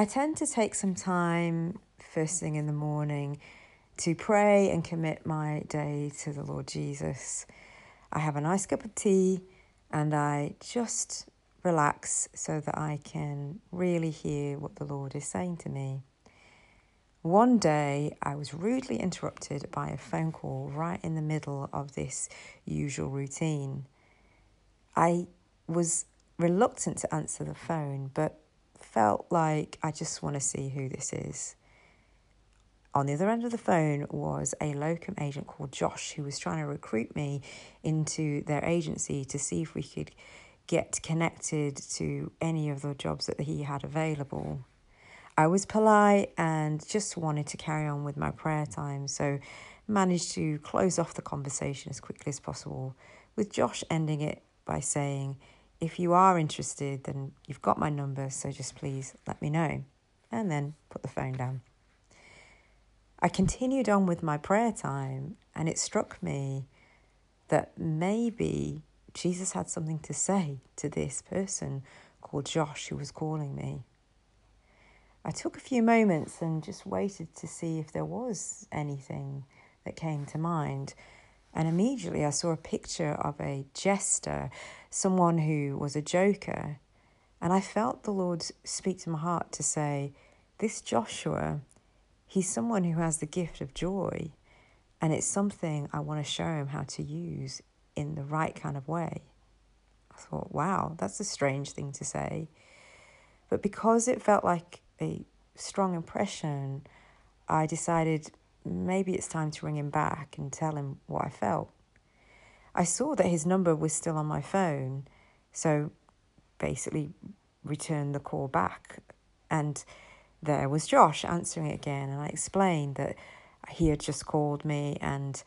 I tend to take some time first thing in the morning to pray and commit my day to the Lord Jesus. I have a nice cup of tea and I just relax so that I can really hear what the Lord is saying to me. One day, I was rudely interrupted by a phone call right in the middle of this usual routine. I was reluctant to answer the phone, but felt like I just want to see who this is. On the other end of the phone was a locum agent called Josh who was trying to recruit me into their agency to see if we could get connected to any of the jobs that he had available. I was polite and just wanted to carry on with my prayer time, so managed to close off the conversation as quickly as possible, with Josh ending it by saying, If you are interested, then you've got my number, so just please let me know. And then put the phone down. I continued on with my prayer time, and it struck me that maybe Jesus had something to say to this person called Josh who was calling me. I took a few moments and just waited to see if there was anything that came to mind. And immediately I saw a picture of a jester, someone who was a joker. And I felt the Lord speak to my heart to say, This Joshua, he's someone who has the gift of joy. And it's something I want to show him how to use in the right kind of way. I thought, wow, that's a strange thing to say. But because it felt like a strong impression, I decided maybe it's time to ring him back and tell him what I felt. I saw that his number was still on my phone, so basically returned the call back. And there was Josh answering it again, and I explained that he had just called me and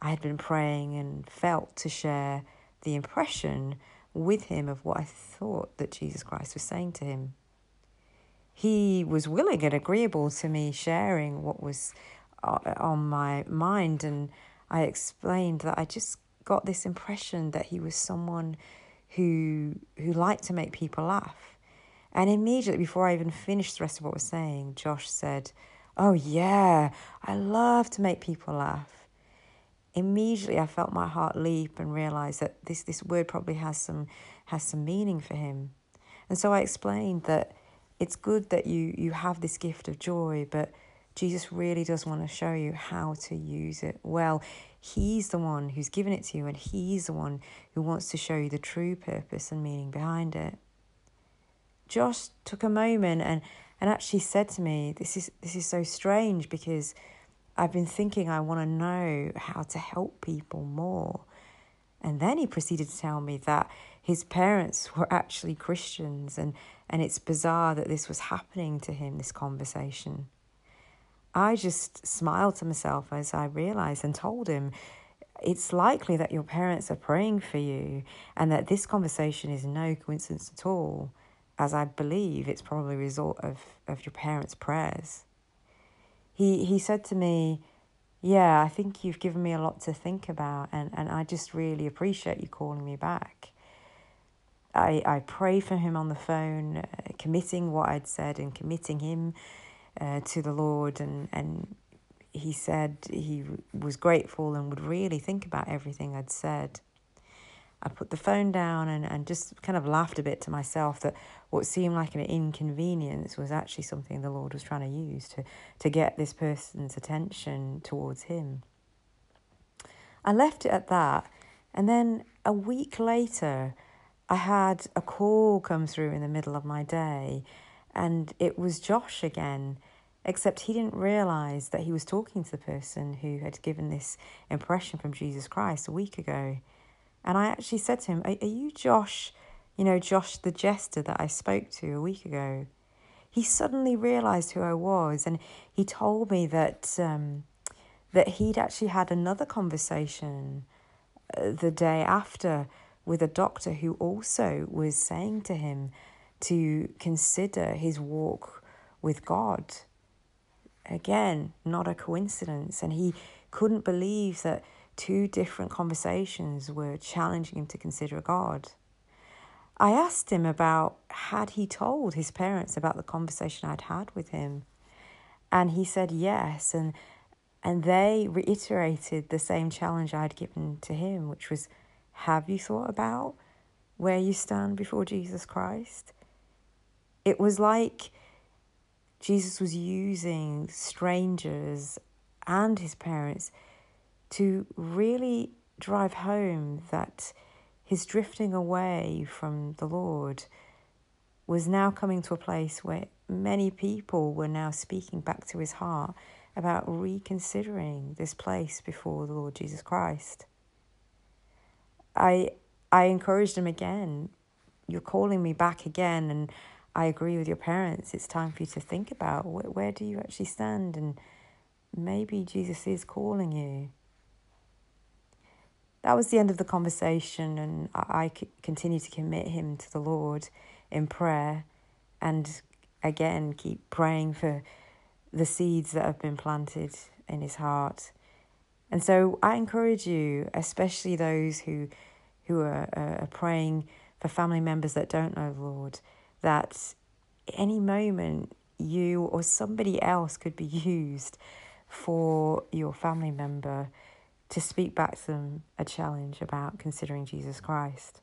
I had been praying and felt to share the impression with him of what I thought that Jesus Christ was saying to him he was willing and agreeable to me sharing what was Uh, on my mind. And I explained that I just got this impression that he was someone who who liked to make people laugh. And immediately before I even finished the rest of what I was saying, Josh said, Oh yeah, I love to make people laugh. Immediately I felt my heart leap and realized that this, this word probably has some has some meaning for him. And so I explained that it's good that you you have this gift of joy, but Jesus really does want to show you how to use it well. He's the one who's given it to you, and He's the one who wants to show you the true purpose and meaning behind it. Josh took a moment and, and actually said to me, This is this is so strange because I've been thinking I want to know how to help people more. And then he proceeded to tell me that his parents were actually Christians, and, and it's bizarre that this was happening to him, this conversation. I just smiled to myself as I realized and told him, it's likely that your parents are praying for you, and that this conversation is no coincidence at all, as I believe it's probably a result of, of your parents' prayers. He, he said to me, yeah, I think you've given me a lot to think about, and, and I just really appreciate you calling me back. I, I pray for him on the phone, uh, committing what I'd said and committing him uh, to the Lord. And, and he said he was grateful and would really think about everything I'd said. I put the phone down and, and just kind of laughed a bit to myself that what seemed like an inconvenience was actually something the Lord was trying to use to, to get this person's attention towards Him. I left it at that, and then a week later, I had a call come through in the middle of my day, and it was Josh again, except he didn't realize that he was talking to the person who had given this impression from Jesus Christ a week ago. And I actually said to him, Are, are you Josh, you know, Josh the jester that I spoke to a week ago? He suddenly realized who I was and he told me that, um, that he'd actually had another conversation uh, the day after with a doctor who also was saying to him to consider his walk with God. Again, not a coincidence. And he couldn't believe that two different conversations were challenging him to consider God. I asked him about had he told his parents about the conversation I'd had with him. And he said yes. And, and they reiterated the same challenge I'd given to him, which was have you thought about where you stand before Jesus Christ? It was like Jesus was using strangers and his parents to really drive home that his drifting away from the Lord was now coming to a place where many people were now speaking back to his heart about reconsidering this place before the Lord Jesus Christ. I I encouraged him again. You're calling me back again, and I agree with your parents. It's time for you to think about where, where do you actually stand, and maybe Jesus is calling you. That was the end of the conversation, and I, I continue to commit him to the Lord in prayer, and again keep praying for the seeds that have been planted in his heart. And so I encourage you, especially those who who are, are praying for family members that don't know the Lord, that any moment you or somebody else could be used for your family member to speak back to them a challenge about considering Jesus Christ.